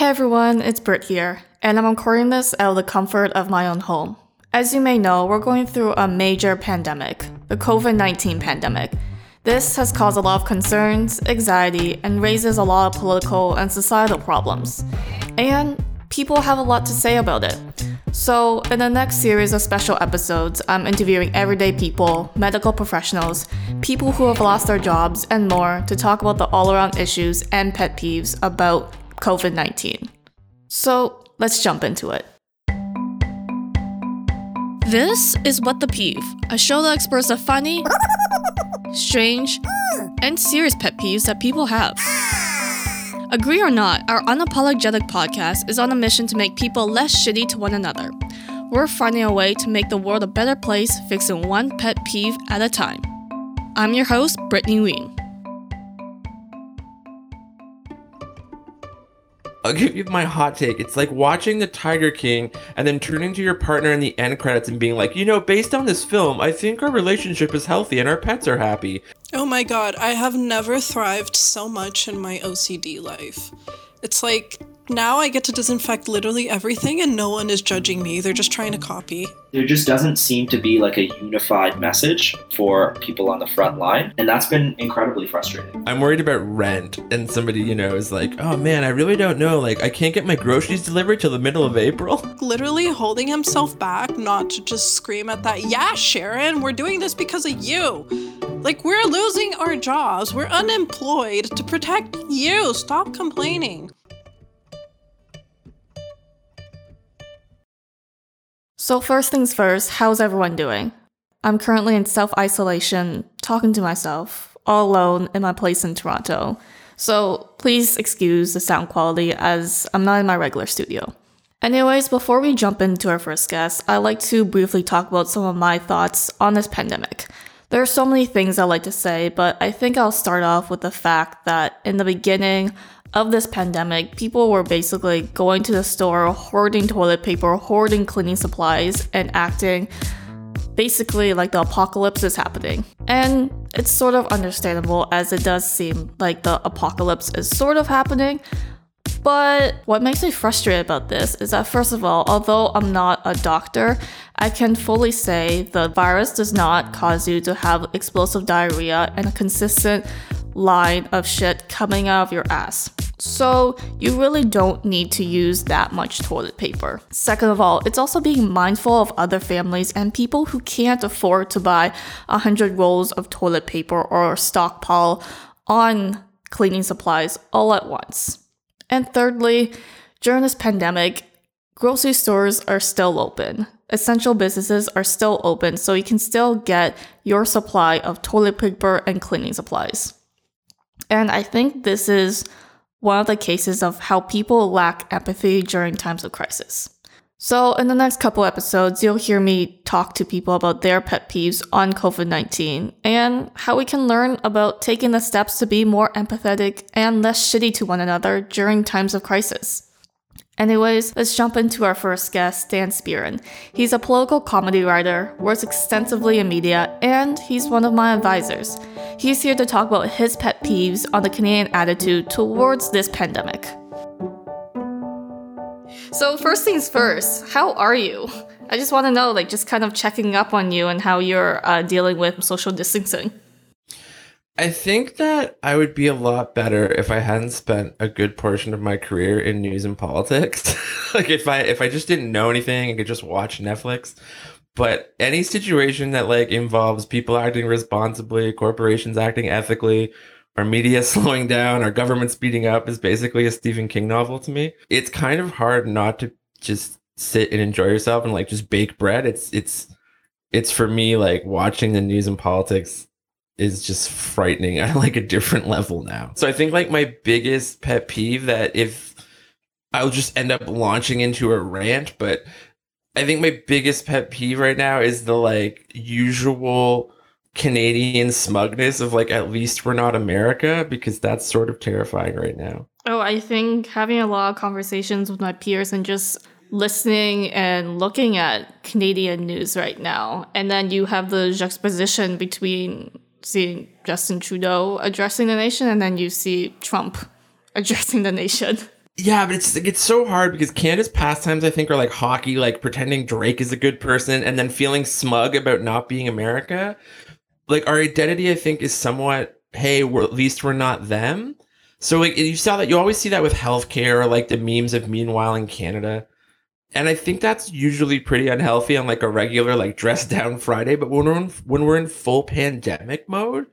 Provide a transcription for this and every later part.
Hey everyone, it's Britt here, and I'm recording this out of the comfort of my own home. As you may know, we're going through a major pandemic, the COVID 19 pandemic. This has caused a lot of concerns, anxiety, and raises a lot of political and societal problems. And people have a lot to say about it. So, in the next series of special episodes, I'm interviewing everyday people, medical professionals, people who have lost their jobs, and more to talk about the all around issues and pet peeves about COVID 19. So let's jump into it. This is What the Peeve, a show that explores the funny, strange, and serious pet peeves that people have. Agree or not, our unapologetic podcast is on a mission to make people less shitty to one another. We're finding a way to make the world a better place, fixing one pet peeve at a time. I'm your host, Brittany Ween. I'll give you my hot take. It's like watching The Tiger King and then turning to your partner in the end credits and being like, you know, based on this film, I think our relationship is healthy and our pets are happy. Oh my god, I have never thrived so much in my OCD life. It's like now I get to disinfect literally everything and no one is judging me. They're just trying to copy. There just doesn't seem to be like a unified message for people on the front line. And that's been incredibly frustrating. I'm worried about rent and somebody, you know, is like, oh man, I really don't know. Like, I can't get my groceries delivered till the middle of April. Literally holding himself back, not to just scream at that, yeah, Sharon, we're doing this because of you. Like, we're losing our jobs. We're unemployed to protect you. Stop complaining. So, first things first, how's everyone doing? I'm currently in self isolation, talking to myself, all alone in my place in Toronto. So, please excuse the sound quality as I'm not in my regular studio. Anyways, before we jump into our first guest, I'd like to briefly talk about some of my thoughts on this pandemic. There are so many things I'd like to say, but I think I'll start off with the fact that in the beginning, of this pandemic, people were basically going to the store, hoarding toilet paper, hoarding cleaning supplies, and acting basically like the apocalypse is happening. And it's sort of understandable as it does seem like the apocalypse is sort of happening. But what makes me frustrated about this is that, first of all, although I'm not a doctor, I can fully say the virus does not cause you to have explosive diarrhea and a consistent line of shit coming out of your ass. So, you really don't need to use that much toilet paper. Second of all, it's also being mindful of other families and people who can't afford to buy 100 rolls of toilet paper or stockpile on cleaning supplies all at once. And thirdly, during this pandemic, grocery stores are still open. Essential businesses are still open, so you can still get your supply of toilet paper and cleaning supplies. And I think this is one of the cases of how people lack empathy during times of crisis. So, in the next couple episodes, you'll hear me talk to people about their pet peeves on COVID 19 and how we can learn about taking the steps to be more empathetic and less shitty to one another during times of crisis. Anyways, let's jump into our first guest, Dan Spearin. He's a political comedy writer, works extensively in media, and he's one of my advisors. He's here to talk about his pet peeves on the Canadian attitude towards this pandemic. So, first things first, how are you? I just want to know, like, just kind of checking up on you and how you're uh, dealing with social distancing. I think that I would be a lot better if I hadn't spent a good portion of my career in news and politics. like if I if I just didn't know anything and could just watch Netflix. But any situation that like involves people acting responsibly, corporations acting ethically, or media slowing down, or government speeding up is basically a Stephen King novel to me. It's kind of hard not to just sit and enjoy yourself and like just bake bread. It's it's it's for me like watching the news and politics is just frightening at like a different level now. So I think like my biggest pet peeve that if I'll just end up launching into a rant, but I think my biggest pet peeve right now is the like usual Canadian smugness of like at least we're not America because that's sort of terrifying right now. Oh, I think having a lot of conversations with my peers and just listening and looking at Canadian news right now, and then you have the juxtaposition between seeing Justin Trudeau addressing the nation, and then you see Trump addressing the nation. Yeah, but it's it's so hard because Canada's pastimes I think are like hockey, like pretending Drake is a good person and then feeling smug about not being America. Like our identity, I think, is somewhat hey, we're, at least we're not them. So like you saw that you always see that with healthcare like the memes of meanwhile in Canada. And I think that's usually pretty unhealthy on like a regular like dress down Friday. But when we're in, when we're in full pandemic mode,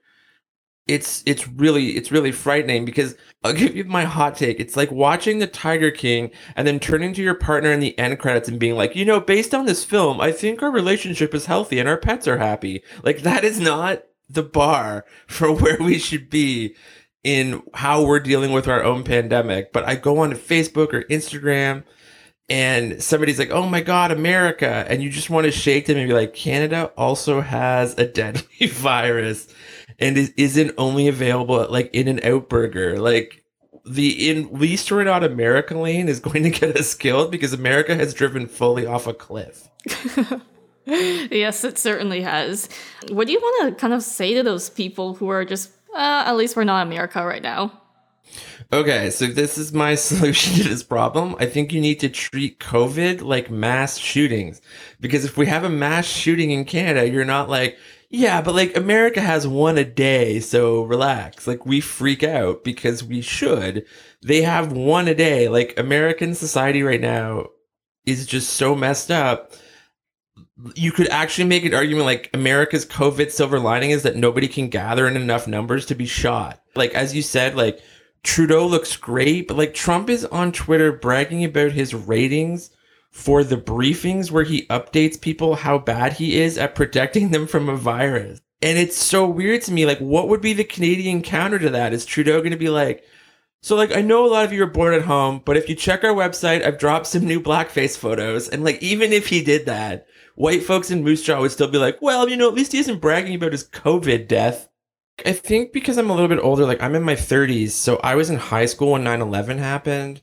it's it's really it's really frightening because I'll give you my hot take. It's like watching the Tiger King and then turning to your partner in the end credits and being like, you know, based on this film, I think our relationship is healthy and our pets are happy. Like that is not the bar for where we should be in how we're dealing with our own pandemic. But I go on to Facebook or Instagram and somebody's like, "Oh my God, America!" and you just want to shake them and be like, "Canada also has a deadly virus, and is isn't only available at like In and Out Burger. Like the in least we're not America lane is going to get us killed because America has driven fully off a cliff." yes, it certainly has. What do you want to kind of say to those people who are just, uh, at least we're not America right now? Okay, so this is my solution to this problem. I think you need to treat COVID like mass shootings. Because if we have a mass shooting in Canada, you're not like, yeah, but like America has one a day, so relax. Like we freak out because we should. They have one a day. Like American society right now is just so messed up. You could actually make an argument like America's COVID silver lining is that nobody can gather in enough numbers to be shot. Like as you said, like Trudeau looks great, but like Trump is on Twitter bragging about his ratings for the briefings where he updates people how bad he is at protecting them from a virus. And it's so weird to me. Like, what would be the Canadian counter to that? Is Trudeau going to be like, so like I know a lot of you are bored at home, but if you check our website, I've dropped some new blackface photos. And like even if he did that, white folks in Moose Jaw would still be like, well, you know, at least he isn't bragging about his COVID death. I think because I'm a little bit older, like I'm in my 30s, so I was in high school when 9/11 happened.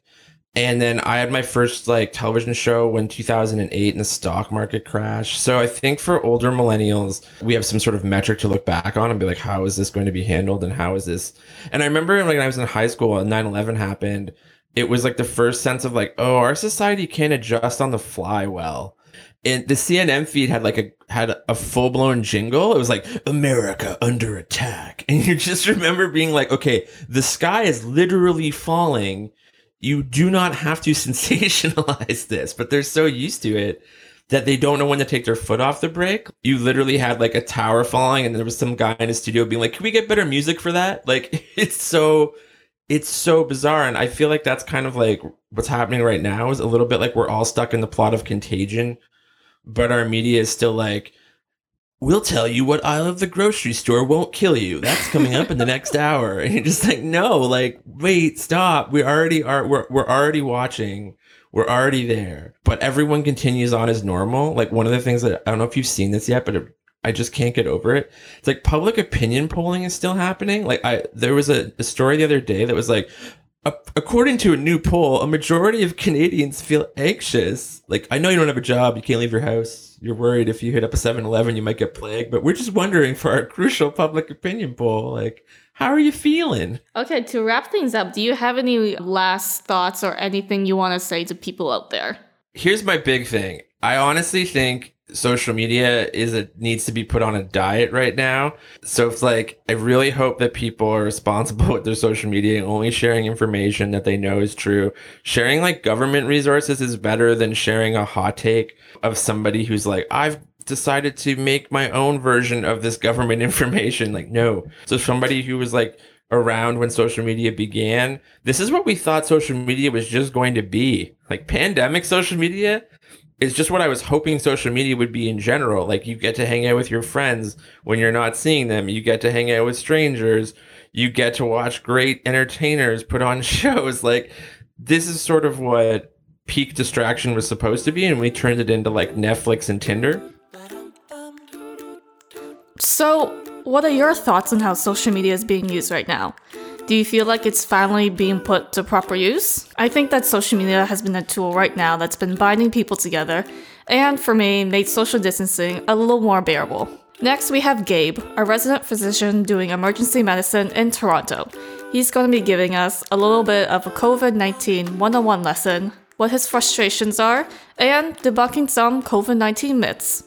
And then I had my first like television show when 2008 and the stock market crashed. So I think for older millennials, we have some sort of metric to look back on and be like, how is this going to be handled and how is this? And I remember when I was in high school and 9 11 happened, it was like the first sense of like, oh, our society can't adjust on the fly well. And the CNN feed had like a had a full blown jingle. It was like America under attack, and you just remember being like, okay, the sky is literally falling you do not have to sensationalize this, but they're so used to it that they don't know when to take their foot off the brake. You literally had like a tower falling and there was some guy in a studio being like, "Can we get better music for that?" Like it's so it's so bizarre and I feel like that's kind of like what's happening right now is a little bit like we're all stuck in the plot of Contagion, but our media is still like we'll tell you what aisle of the grocery store won't kill you. That's coming up in the next hour. And you're just like, no, like, wait, stop. We already are, we're, we're already watching. We're already there. But everyone continues on as normal. Like, one of the things that I don't know if you've seen this yet, but it, I just can't get over it. It's like public opinion polling is still happening. Like, I, there was a, a story the other day that was like, according to a new poll, a majority of Canadians feel anxious. Like, I know you don't have a job, you can't leave your house. You're worried if you hit up a 7 Eleven, you might get plagued. But we're just wondering for our crucial public opinion poll, like, how are you feeling? Okay, to wrap things up, do you have any last thoughts or anything you want to say to people out there? Here's my big thing. I honestly think social media is it needs to be put on a diet right now. So it's like I really hope that people are responsible with their social media and only sharing information that they know is true. Sharing like government resources is better than sharing a hot take of somebody who's like, I've decided to make my own version of this government information. Like, no. So somebody who was like around when social media began, this is what we thought social media was just going to be. Like pandemic social media it's just what I was hoping social media would be in general. Like you get to hang out with your friends when you're not seeing them. You get to hang out with strangers. You get to watch great entertainers put on shows. Like this is sort of what peak distraction was supposed to be, and we turned it into like Netflix and Tinder. So, what are your thoughts on how social media is being used right now? Do you feel like it's finally being put to proper use? I think that social media has been a tool right now that's been binding people together, and for me, made social distancing a little more bearable. Next, we have Gabe, a resident physician doing emergency medicine in Toronto. He's going to be giving us a little bit of a COVID 19 101 lesson, what his frustrations are, and debunking some COVID 19 myths.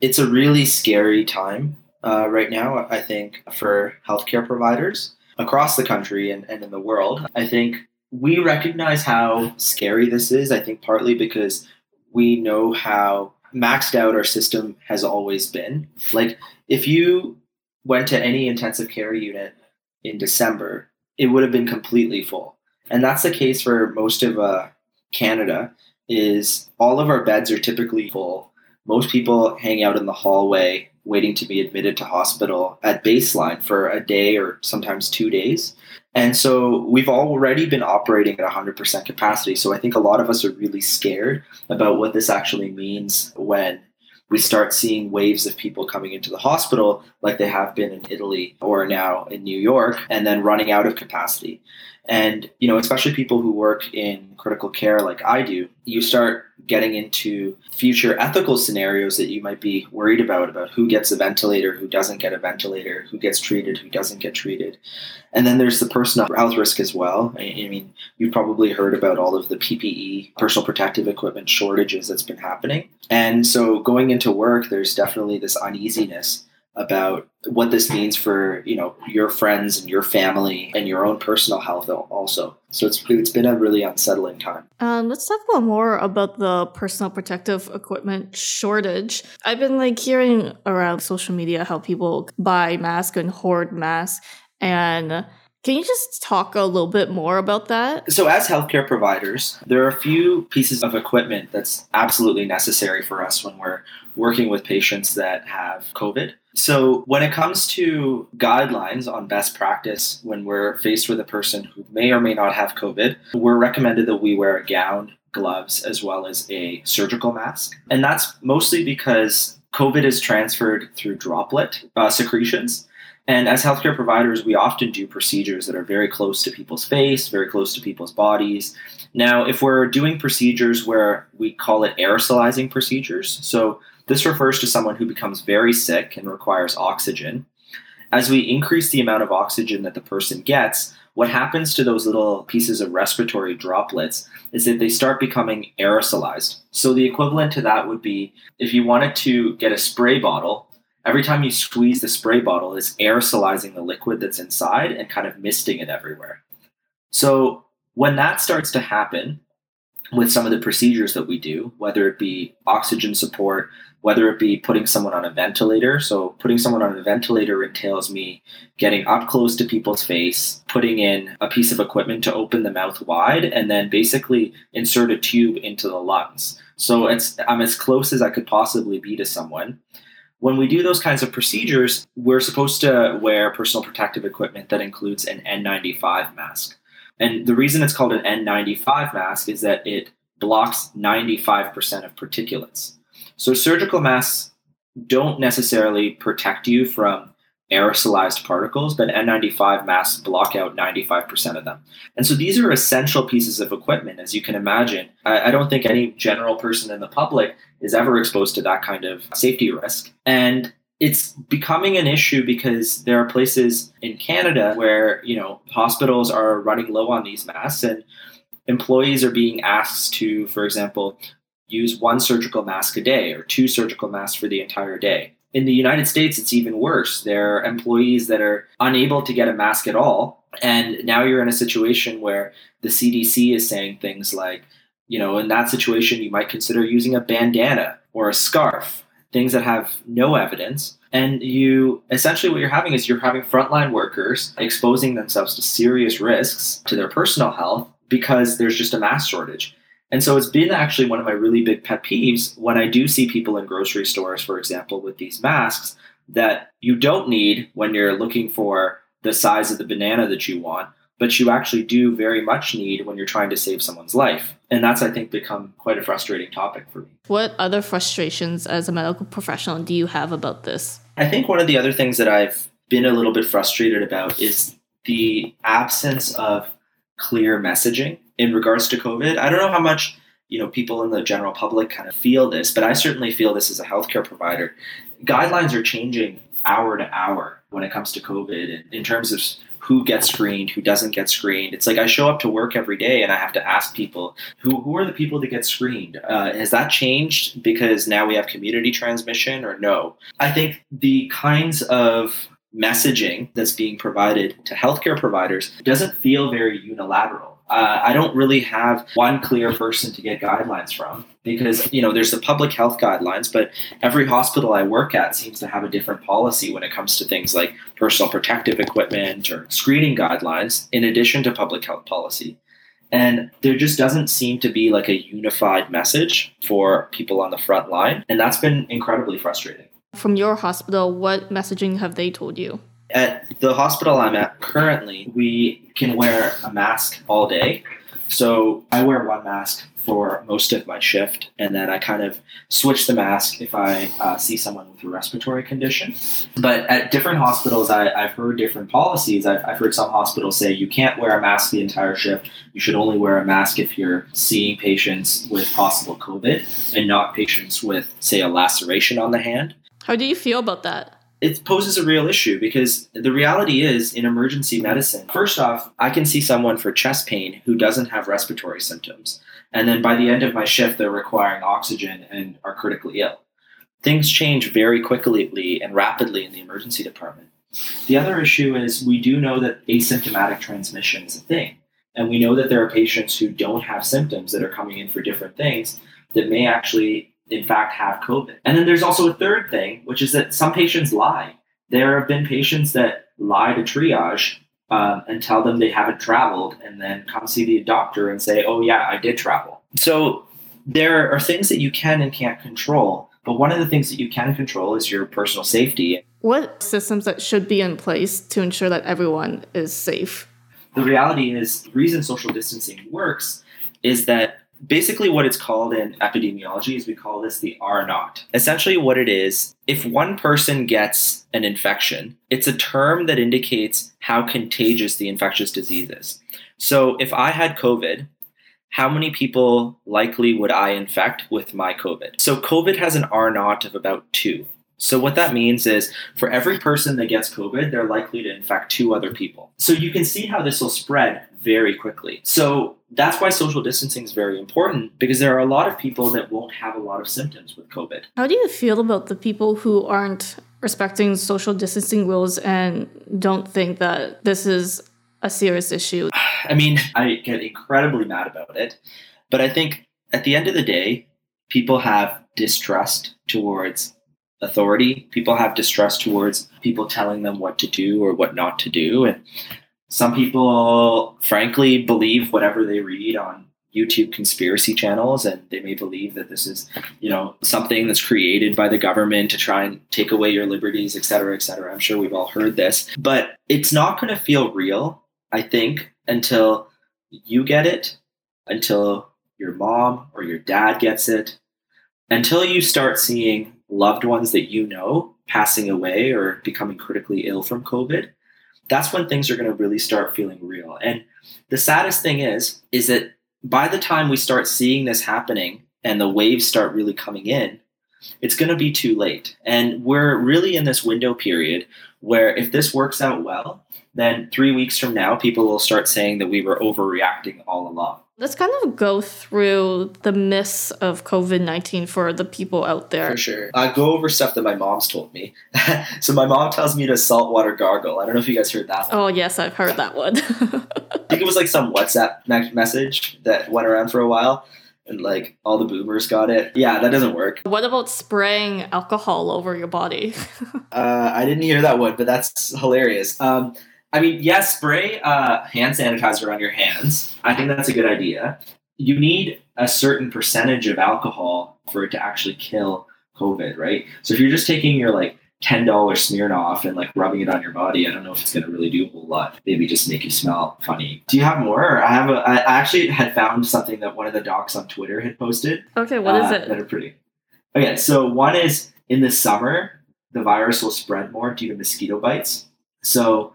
It's a really scary time uh, right now, I think, for healthcare providers across the country and, and in the world. I think we recognize how scary this is, I think, partly because we know how maxed out our system has always been. Like, if you went to any intensive care unit in December, it would have been completely full. And that's the case for most of uh, Canada is all of our beds are typically full. Most people hang out in the hallway waiting to be admitted to hospital at baseline for a day or sometimes two days. And so we've already been operating at 100% capacity. So I think a lot of us are really scared about what this actually means when we start seeing waves of people coming into the hospital like they have been in Italy or now in New York and then running out of capacity. And, you know, especially people who work in critical care like I do, you start getting into future ethical scenarios that you might be worried about about who gets a ventilator, who doesn't get a ventilator, who gets treated, who doesn't get treated. And then there's the personal health risk as well. I, mean, you've probably heard about all of the PPE, personal protective equipment shortages that's been happening. And so going into work, there's definitely this uneasiness about what this means for you know your friends and your family and your own personal health also so it's it's been a really unsettling time um, let's talk a little more about the personal protective equipment shortage i've been like hearing around social media how people buy masks and hoard masks and can you just talk a little bit more about that? So, as healthcare providers, there are a few pieces of equipment that's absolutely necessary for us when we're working with patients that have COVID. So, when it comes to guidelines on best practice when we're faced with a person who may or may not have COVID, we're recommended that we wear a gown, gloves, as well as a surgical mask. And that's mostly because COVID is transferred through droplet uh, secretions. And as healthcare providers, we often do procedures that are very close to people's face, very close to people's bodies. Now, if we're doing procedures where we call it aerosolizing procedures, so this refers to someone who becomes very sick and requires oxygen. As we increase the amount of oxygen that the person gets, what happens to those little pieces of respiratory droplets is that they start becoming aerosolized. So the equivalent to that would be if you wanted to get a spray bottle every time you squeeze the spray bottle, it's aerosolizing the liquid that's inside and kind of misting it everywhere. So when that starts to happen with some of the procedures that we do, whether it be oxygen support, whether it be putting someone on a ventilator. So putting someone on a ventilator entails me getting up close to people's face, putting in a piece of equipment to open the mouth wide, and then basically insert a tube into the lungs. So it's I'm as close as I could possibly be to someone when we do those kinds of procedures, we're supposed to wear personal protective equipment that includes an N95 mask. And the reason it's called an N95 mask is that it blocks 95% of particulates. So surgical masks don't necessarily protect you from aerosolized particles, but N95 masks block out 95% of them. And so these are essential pieces of equipment, as you can imagine. I, I, don't think any general person in the public is ever exposed to that kind of safety risk. And it's becoming an issue because there are places in Canada where, you know, hospitals are running low on these masks and employees are being asked to, for example, use one surgical mask a day or two surgical masks for the entire day in the United States, it's even worse. There are employees that are unable to get a mask at all. And now you're in a situation where the CDC is saying things like, you know, in that situation, you might consider using a bandana or a scarf, things that have no evidence. And you essentially what you're having is you're having frontline workers exposing themselves to serious risks to their personal health because there's just a mask shortage. And so it's been actually one of my really big pet peeves when I do see people in grocery stores, for example, with these masks that you don't need when you're looking for the size of the banana that you want, but you actually do very much need when you're trying to save someone's life. And that's, I think, become quite a frustrating topic for me. What other frustrations as a medical professional do you have about this? I think one of the other things that I've been a little bit frustrated about is the absence of clear messaging in regards to COVID. I don't know how much you know people in the general public kind of feel this, but I certainly feel this as a healthcare provider. Guidelines are changing hour to hour when it comes to COVID in, in terms of who gets screened, who doesn't get screened. It's like I show up to work every day and I have to ask people who who are the people that get screened. Uh, has that changed because now we have community transmission or no? I think the kinds of messaging that's being provided to healthcare providers doesn't feel very unilateral uh, I don't really have one clear person to get guidelines from because you know there's the public health guidelines, but every hospital I work at seems to have a different policy when it comes to things like personal protective equipment or screening guidelines, in addition to public health policy. And there just doesn't seem to be like a unified message for people on the front line, and that's been incredibly frustrating. From your hospital, what messaging have they told you? At the hospital I'm at currently, we can wear a mask all day. So I wear one mask for most of my shift, and then I kind of switch the mask if I uh, see someone with a respiratory condition. But at different hospitals, I, have heard different policies. I've, I've heard some hospitals say you can't wear a mask the entire shift. You should only wear a mask if you're seeing patients with possible COVID and not patients with, say, a laceration on the hand. How do you feel about that? It poses a real issue because the reality is in emergency medicine, first off, I can see someone for chest pain who doesn't have respiratory symptoms. And then by the end of my shift, they're requiring oxygen and are critically ill. Things change very quickly and rapidly in the emergency department. The other issue is we do know that asymptomatic transmission is a thing. And we know that there are patients who don't have symptoms that are coming in for different things that may actually in fact have COVID. And then there's also a third thing, which is that some patients lie. There have been patients that lie to triage um, and tell them they haven't traveled and then come see the doctor and say, oh, yeah, I did travel. So there are things that you can and can't control. But one of the things that you can control is your personal safety. What systems that should be in place to ensure that everyone is safe? The reality is, the reason social distancing works is that basically what it's called in epidemiology is we call this the R naught. Essentially, what it is, if one person gets an infection, it's a term that indicates how contagious the infectious disease is. So if I had COVID, how many people likely would I infect with my COVID? So COVID has an R naught of about two. So what that means is for every person that gets COVID, they're likely to infect two other people. So you can see how this will spread very quickly. So that's why social distancing is very important because there are a lot of people that won't have a lot of symptoms with COVID. How do you feel about the people who aren't respecting social distancing rules and don't think that this is a serious issue? I mean, I get incredibly mad about it, but I think at the end of the day, people have distrust towards authority. People have distrust towards people telling them what to do or what not to do. And some people, frankly, believe whatever they read on YouTube conspiracy channels, and they may believe that this is, you know, something that's created by the government to try and take away your liberties, et cetera, et cetera. I'm sure we've all heard this, but it's not going to feel real, I think, until you get it, until your mom or your dad gets it, until you start seeing loved ones that you know passing away or becoming critically ill from COVID, that's when things are going to really start feeling real. And the saddest thing is, is that by the time we start seeing this happening and the waves start really coming in, it's going to be too late. And we're really in this window period where if this works out well, then three weeks from now, people will start saying that we were overreacting all along. Let's kind of go through the myths of COVID 19 for the people out there. For sure. I go over stuff that my mom's told me. so, my mom tells me to saltwater gargle. I don't know if you guys heard that one. Oh, yes, I've heard that one. I think it was like some WhatsApp message that went around for a while and like all the boomers got it. Yeah, that doesn't work. What about spraying alcohol over your body? uh, I didn't hear that one, but that's hilarious. Um, I mean, yes, spray uh, hand sanitizer on your hands. I think that's a good idea. You need a certain percentage of alcohol for it to actually kill COVID, right? So if you're just taking your like ten dollars Smirnoff and like rubbing it on your body, I don't know if it's going to really do a whole lot. Maybe just make you smell funny. Do you have more? I have. A, I actually had found something that one of the docs on Twitter had posted. Okay, what uh, is it? That are pretty. Okay, so one is in the summer the virus will spread more due to mosquito bites. So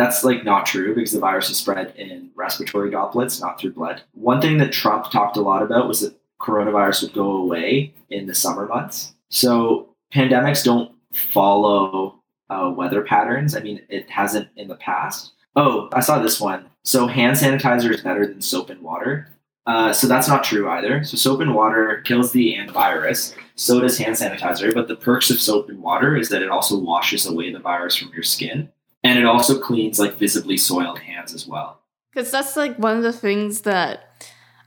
that's like not true because the virus is spread in respiratory droplets, not through blood. One thing that Trump talked a lot about was that coronavirus would go away in the summer months. So pandemics don't follow uh, weather patterns. I mean, it hasn't in the past. Oh, I saw this one. So hand sanitizer is better than soap and water. Uh, so that's not true either. So soap and water kills the virus. So does hand sanitizer. But the perks of soap and water is that it also washes away the virus from your skin, and it also cleans like visibly soiled hands as well. Because that's like one of the things that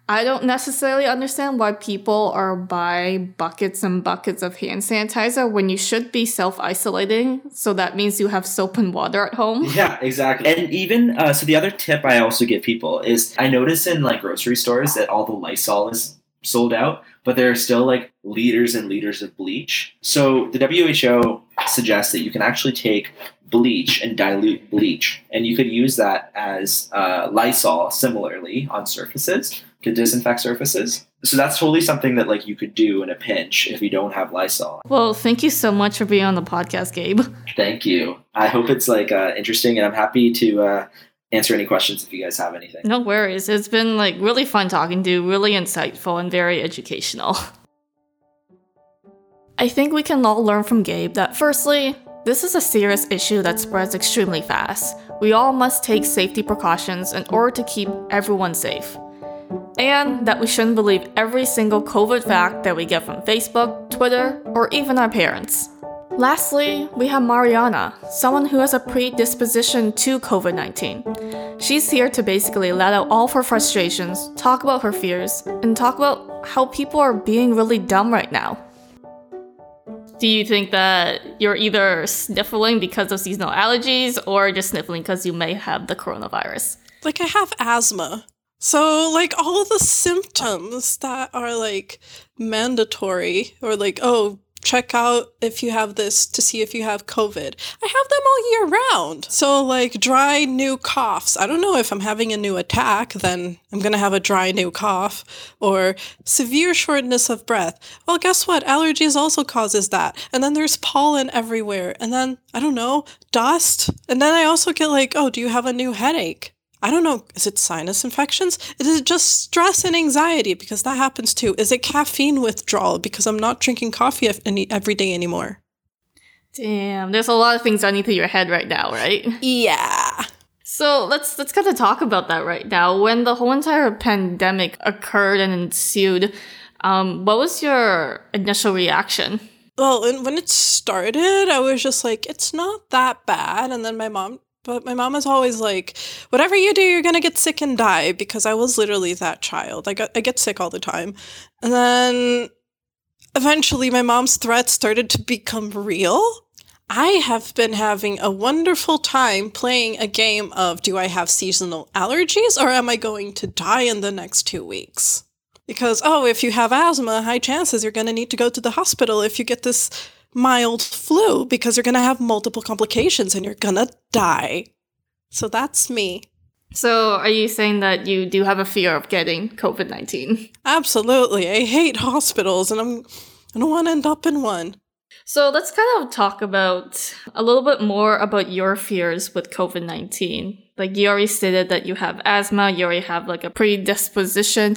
I don't necessarily understand why people are buy buckets and buckets of hand sanitizer when you should be self isolating. So that means you have soap and water at home. Yeah, exactly. And even uh, so, the other tip I also give people is I notice in like grocery stores that all the Lysol is sold out, but there are still like liters and liters of bleach. So the WHO suggests that you can actually take bleach and dilute bleach, and you could use that as uh, Lysol similarly on surfaces to disinfect surfaces. So that's totally something that like you could do in a pinch if you don't have Lysol. Well, thank you so much for being on the podcast, Gabe. Thank you. I hope it's like uh, interesting, and I'm happy to uh, answer any questions if you guys have anything. No worries. It's been like really fun talking to you, really insightful and very educational. I think we can all learn from Gabe that firstly, this is a serious issue that spreads extremely fast. We all must take safety precautions in order to keep everyone safe and that we shouldn't believe every single COVID fact that we get from Facebook, Twitter, or even our parents. Lastly, we have Mariana, someone who has a predisposition to COVID 19. She's here to basically let out all of her frustrations, talk about her fears, and talk about how people are being really dumb right now. Do you think that you're either sniffling because of seasonal allergies or just sniffling because you may have the coronavirus? Like, I have asthma. So, like, all the symptoms that are like mandatory, or like, oh, check out if you have this to see if you have COVID. I have them all year round. So, like, dry new coughs. I don't know if I'm having a new attack, then I'm going to have a dry new cough, or severe shortness of breath. Well, guess what? Allergies also causes that. And then there's pollen everywhere. And then, I don't know, dust. And then I also get like, oh, do you have a new headache? I don't know, is it sinus infections? Is it just stress and anxiety? Because that happens too. Is it caffeine withdrawal? Because I'm not drinking coffee any, every day anymore. Damn, there's a lot of things running through your head right now, right? Yeah. So let's let's kind of talk about that right now. When the whole entire pandemic occurred and ensued, um, what was your initial reaction? Well, when it started, I was just like, it's not that bad. And then my mom but my mom is always like, whatever you do, you're gonna get sick and die because I was literally that child. I got I get sick all the time. And then eventually my mom's threats started to become real. I have been having a wonderful time playing a game of do I have seasonal allergies or am I going to die in the next two weeks? Because, oh, if you have asthma, high chances you're going to need to go to the hospital if you get this mild flu because you're going to have multiple complications and you're going to die. So that's me. So, are you saying that you do have a fear of getting COVID 19? Absolutely. I hate hospitals and I'm, I don't want to end up in one. So, let's kind of talk about a little bit more about your fears with COVID 19. Like, you already stated that you have asthma, you already have like a predisposition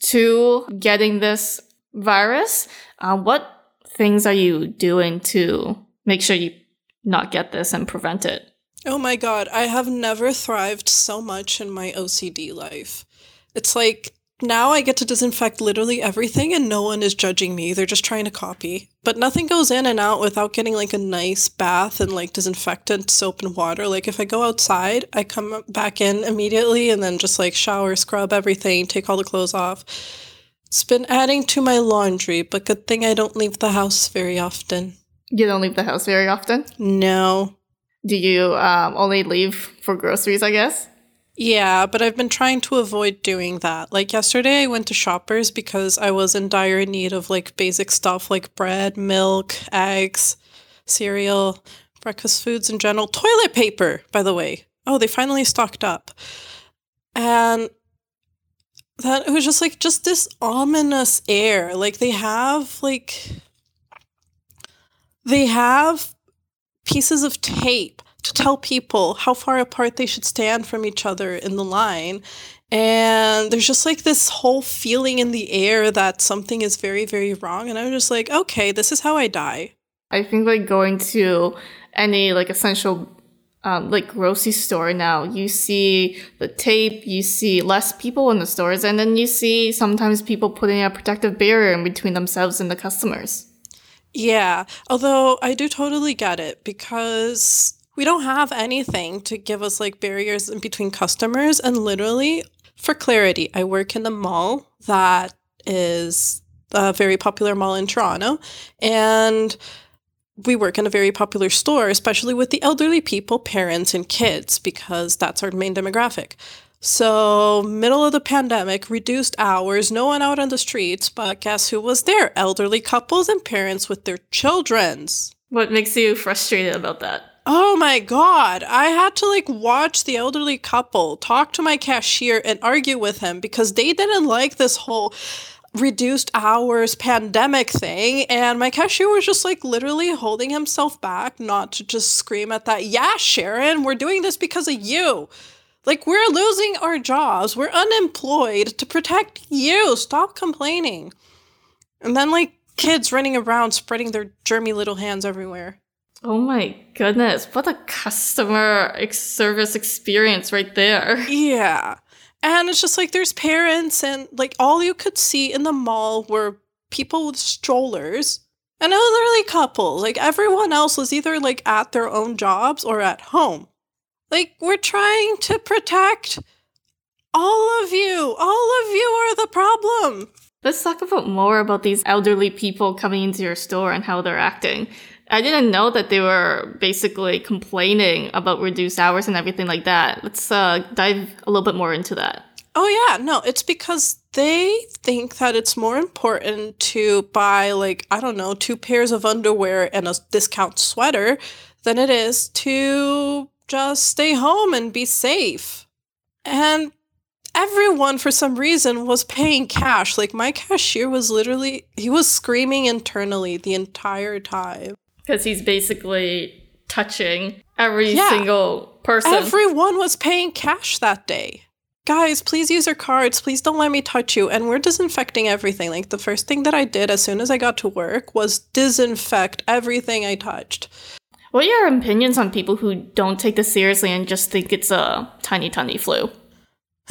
to getting this virus. Uh, what things are you doing to make sure you not get this and prevent it? Oh my god, I have never thrived so much in my OCD life. It's like now I get to disinfect literally everything and no one is judging me. They're just trying to copy. But nothing goes in and out without getting like a nice bath and like disinfectant soap and water. Like if I go outside, I come back in immediately and then just like shower, scrub everything, take all the clothes off. It's been adding to my laundry, but good thing I don't leave the house very often. You don't leave the house very often? No. Do you um, only leave for groceries, I guess? Yeah, but I've been trying to avoid doing that. Like yesterday, I went to Shoppers because I was in dire need of like basic stuff like bread, milk, eggs, cereal, breakfast foods in general, toilet paper, by the way. Oh, they finally stocked up. And that it was just like just this ominous air. Like they have like they have pieces of tape to tell people how far apart they should stand from each other in the line. And there's just like this whole feeling in the air that something is very, very wrong. And I'm just like, okay, this is how I die. I think like going to any like essential um, like grocery store now, you see the tape, you see less people in the stores, and then you see sometimes people putting a protective barrier in between themselves and the customers. Yeah, although I do totally get it because we don't have anything to give us like barriers in between customers. And literally, for clarity, I work in a mall that is a very popular mall in Toronto. And we work in a very popular store, especially with the elderly people, parents, and kids, because that's our main demographic. So, middle of the pandemic, reduced hours, no one out on the streets, but guess who was there? Elderly couples and parents with their children's. What makes you frustrated about that? Oh my god, I had to like watch the elderly couple talk to my cashier and argue with him because they didn't like this whole reduced hours pandemic thing and my cashier was just like literally holding himself back not to just scream at that yeah sharon we're doing this because of you. Like we're losing our jobs. We're unemployed to protect you. Stop complaining. And then like kids running around spreading their germy little hands everywhere. Oh my goodness, what a customer service experience right there. yeah and it's just like there's parents and like all you could see in the mall were people with strollers and elderly couples. Like everyone else was either like at their own jobs or at home. Like we're trying to protect all of you. All of you are the problem. Let's talk about more about these elderly people coming into your store and how they're acting. I didn't know that they were basically complaining about reduced hours and everything like that. Let's uh, dive a little bit more into that. Oh, yeah. No, it's because they think that it's more important to buy, like, I don't know, two pairs of underwear and a discount sweater than it is to just stay home and be safe. And everyone, for some reason, was paying cash. Like, my cashier was literally, he was screaming internally the entire time because he's basically touching every yeah. single person. Everyone was paying cash that day. Guys, please use your cards. Please don't let me touch you. And we're disinfecting everything. Like the first thing that I did as soon as I got to work was disinfect everything I touched. What are your opinions on people who don't take this seriously and just think it's a tiny, tiny flu?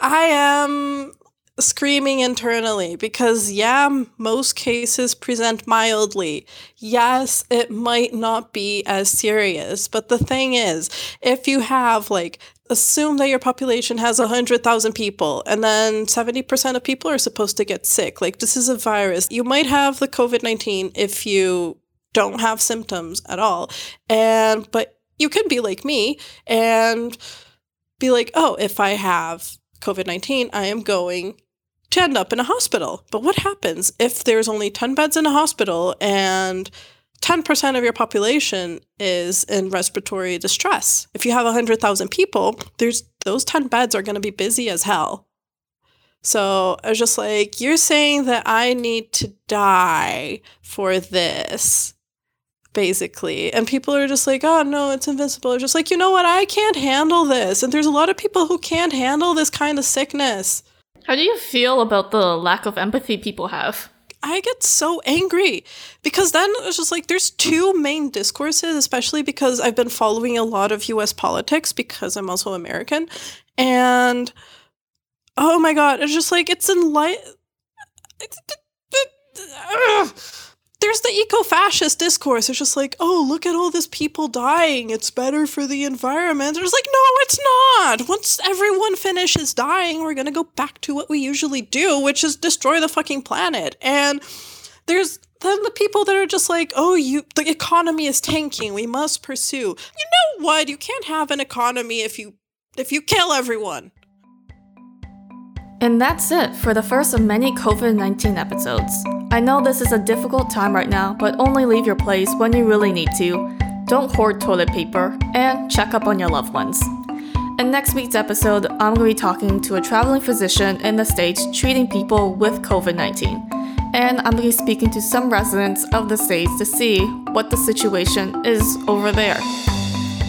I am screaming internally because, yeah, most cases present mildly. Yes, it might not be as serious, but the thing is, if you have like assume that your population has 100,000 people and then 70% of people are supposed to get sick. Like this is a virus. You might have the COVID-19 if you don't have symptoms at all. And but you can be like me and be like, "Oh, if I have COVID-19, I am going to end up in a hospital. But what happens if there's only 10 beds in a hospital and 10% of your population is in respiratory distress? If you have 100,000 people, there's those 10 beds are going to be busy as hell. So I was just like, you're saying that I need to die for this, basically. And people are just like, oh no, it's invincible. Just like, you know what? I can't handle this. And there's a lot of people who can't handle this kind of sickness. How do you feel about the lack of empathy people have? I get so angry because then it's just like there's two main discourses, especially because I've been following a lot of US politics because I'm also American. And oh my god, it's just like it's in light there's the eco-fascist discourse. It's just like, oh, look at all this people dying. It's better for the environment. It's like, no, it's not. Once everyone finishes dying, we're gonna go back to what we usually do, which is destroy the fucking planet. And there's then the people that are just like, oh, you the economy is tanking. We must pursue. You know what? You can't have an economy if you if you kill everyone. And that's it for the first of many COVID 19 episodes. I know this is a difficult time right now, but only leave your place when you really need to. Don't hoard toilet paper, and check up on your loved ones. In next week's episode, I'm going to be talking to a traveling physician in the States treating people with COVID 19. and I'm going to be speaking to some residents of the States to see what the situation is over there.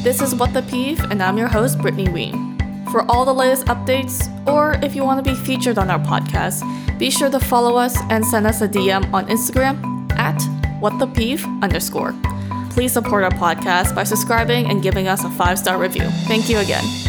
This is What the Peeve, and I'm your host, Brittany Ween. For all the latest updates, or if you want to be featured on our podcast, be sure to follow us and send us a DM on Instagram at whatthepeeve underscore. Please support our podcast by subscribing and giving us a five star review. Thank you again.